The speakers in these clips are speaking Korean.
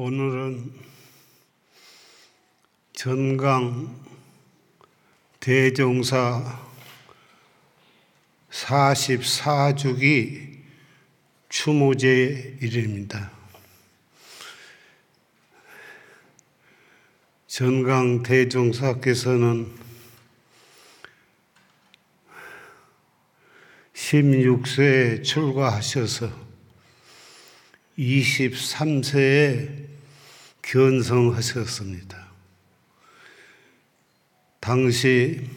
오늘은 전강 대종사 44주기 추모제 일입니다. 전강 대종사께서는 16세에 출가하셔서 23세에 견성하셨습니다. 당시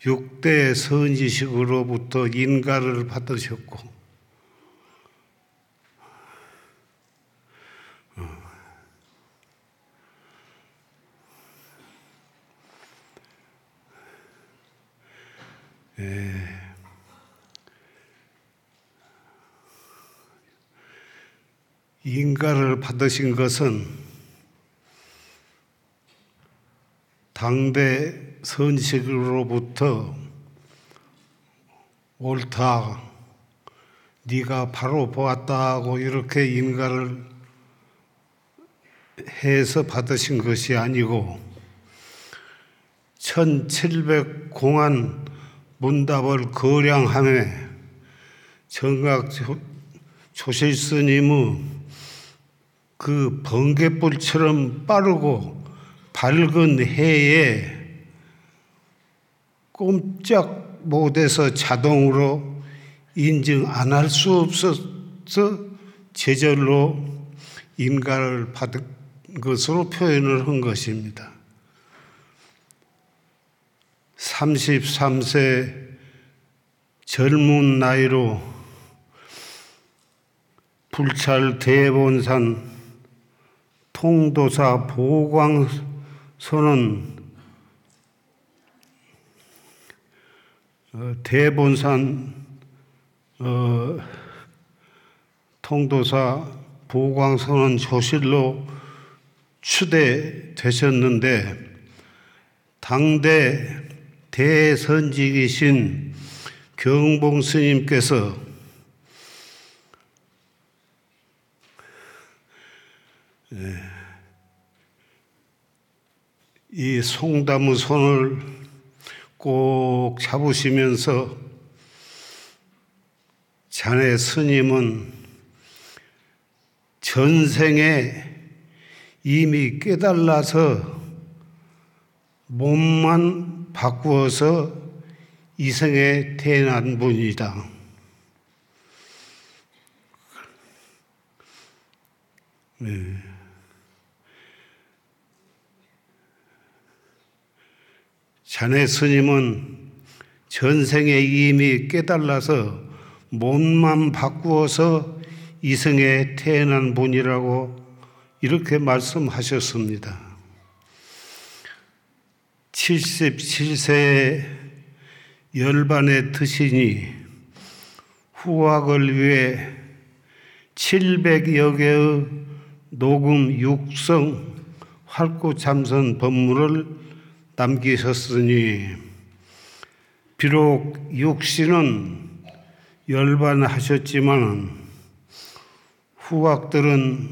6대 선지식으로부터 인가를 받으셨고 인가를 받으신 것은 당대 선식으로부터 옳다, 네가 바로 보았다고 이렇게 인가를 해서 받으신 것이 아니고 1700 공안 문답을 거량함에 정각 조실스님의 그 번개불처럼 빠르고 밝은 해에 꼼짝 못해서 자동으로 인증 안 할 수 없어서 제절로 인가를 받은 것으로 표현을 한 것입니다. 33세 젊은 나이로 불찰 대본산 통도사 보광선은 어, 대본산 어, 통도사 보광선은 조실로 추대되셨는데 당대 대선직이신 경봉 스님께서 이 송담의 손을 꼭 잡으시면서 자네 스님은 전생에 이미 깨달아서 몸만 바꾸어서 이생에 태어난 분이다. 네. 자네 스님은 전생에 이미 깨달아서 몸만 바꾸어서 이생에 태어난 분이라고 이렇게 말씀하셨습니다. 77세에 열반에 드시니 후학을 위해 700여 개의 녹음 육성 활구 참선 법문을 남기셨으니 비록 육신은 열반하셨지만 후학들은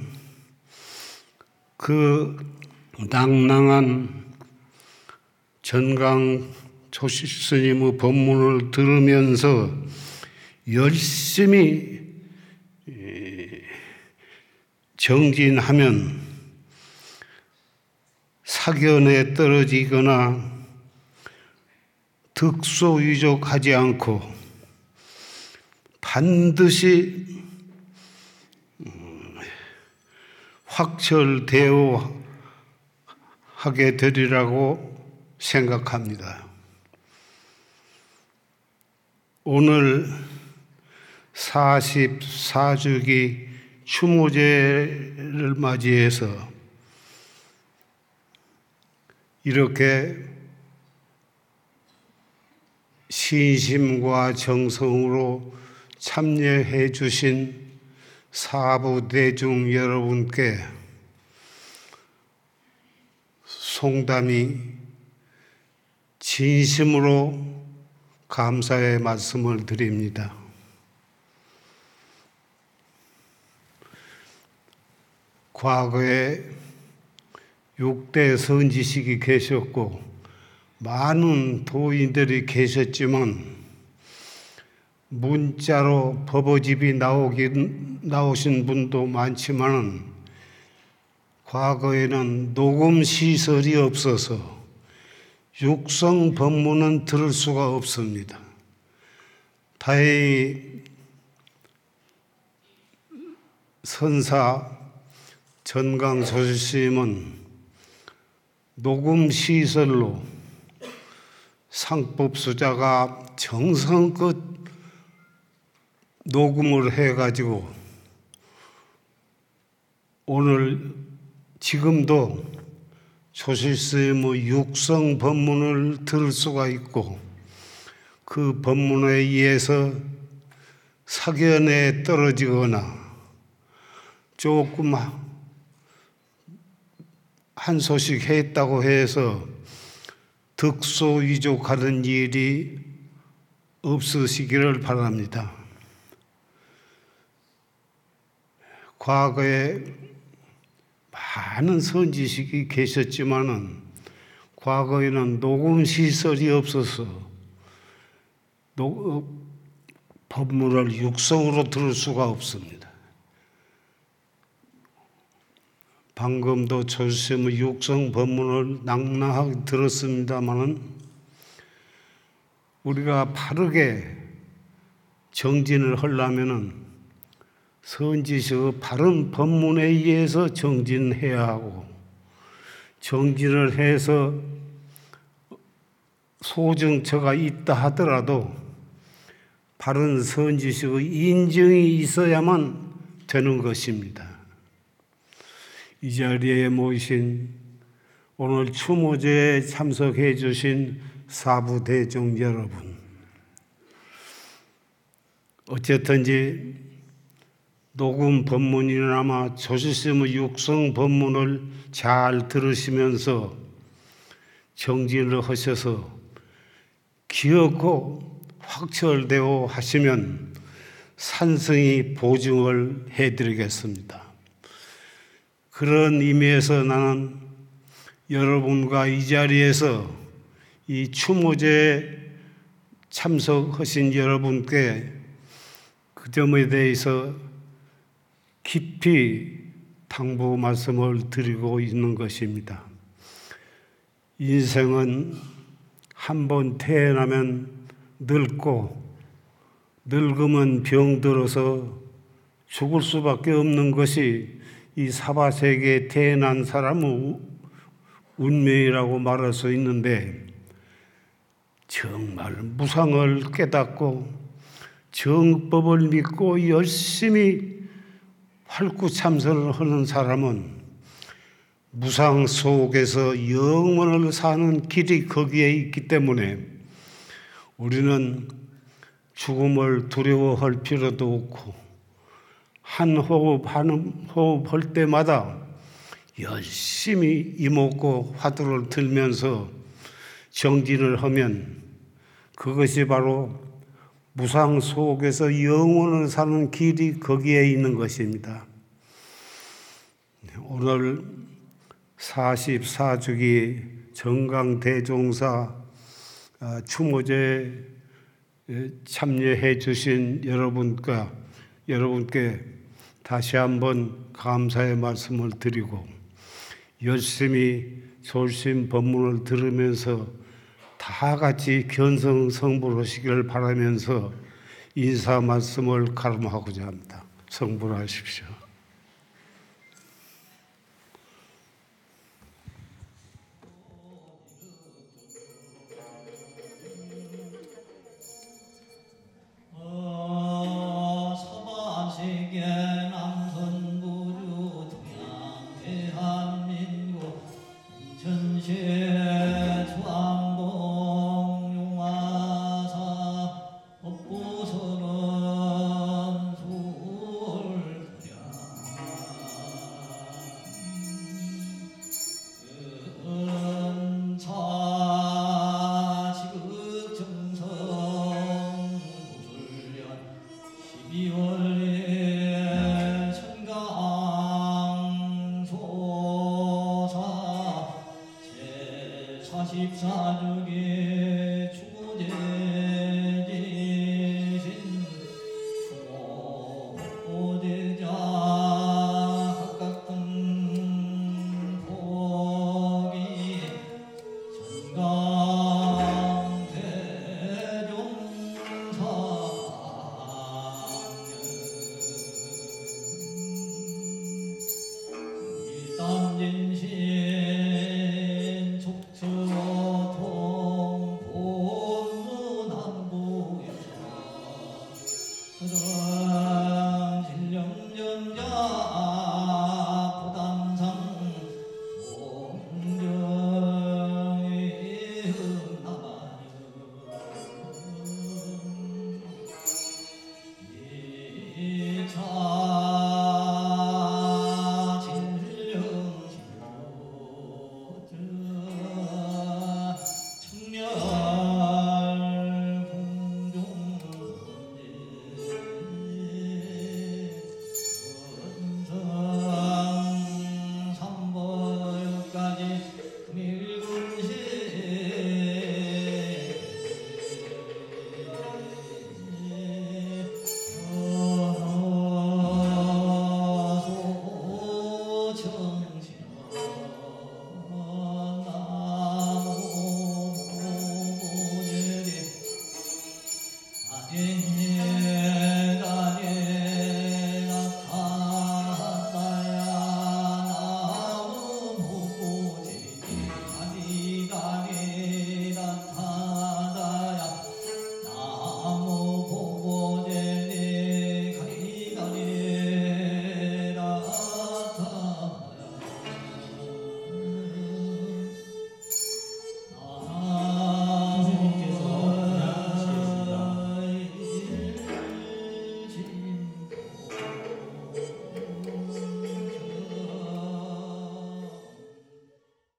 그 낭낭한 전강 조실 스님의 법문을 들으면서 열심히 정진하면 사견에 떨어지거나 득소유족하지 않고 반드시 확철대오 하게 되리라고 생각합니다. 오늘 44주기 추모제를 맞이해서 이렇게 신심과 정성으로 참여해 주신 사부 대중 여러분께 송담이 진심으로 감사의 말씀을 드립니다. 과거에 6대 선지식이 계셨고 많은 도인들이 계셨지만 문자로 법어집이 나오긴 나오신 분도 많지만은 과거에는 녹음 시설이 없어서 육성 법문은 들을 수가 없습니다. 다행히 선사 전강 조실스님은 녹음 시설로 상법 수자가 정성껏 녹음을 해가지고 오늘 지금도 조실스님의 육성 법문을 들을 수가 있고 그 법문에 의해서 사견에 떨어지거나 조금 한 소식 했다고 해서 득소위족하는 일이 없으시기를 바랍니다. 과거에 많은 선지식이 계셨지만은 과거에는 녹음 시설이 없어서 녹, 어, 법문을 육성으로 들을 수가 없습니다. 방금도 조심의 육성 법문을 낭낭하게 들었습니다마는 우리가 바르게 정진을 하려면은 선지식의 바른 법문에 의해서 정진해야 하고 정진을 해서 소정처가 있다 하더라도 바른 선지식의 인정이 있어야만 되는 것입니다. 이 자리에 모이신 오늘 추모제에 참석해 주신 사부 대중 여러분 어쨌든지 녹음 법문이나마 조실스의 육성 법문을 잘 들으시면서 정진을 하셔서 기억고 확철되어 하시면 산성이 보증을 해드리겠습니다. 그런 의미에서 나는 여러분과 이 자리에서 이 추모제에 참석하신 여러분께 그 점에 대해서 깊이 당부 말씀을 드리고 있는 것입니다. 인생은 한 번 태어나면 늙고 늙으면 병들어서 죽을 수밖에 없는 것이 이 사바 세계에 태어난 사람의 운명이라고 말할 수 있는데 정말 무상을 깨닫고 정법을 믿고 열심히 활구참선을 하는 사람은 무상 속에서 영원을 사는 길이 거기에 있기 때문에 우리는 죽음을 두려워할 필요도 없고 한 호흡 한 호흡 할 때마다 열심히 이목고 화두를 들면서 정진을 하면 그것이 바로 무상 속에서 영원을 사는 길이 거기에 있는 것입니다. 오늘 44주기 정강대종사 아, 추모제 참여해 주신 여러분과 여러분께 다시 한번 감사의 말씀을 드리고 열심히 졸심 법문을 들으면서 다 같이 견성 성불하시기를 바라면서 인사 말씀을 가름하고자 합니다. 성불하십시오.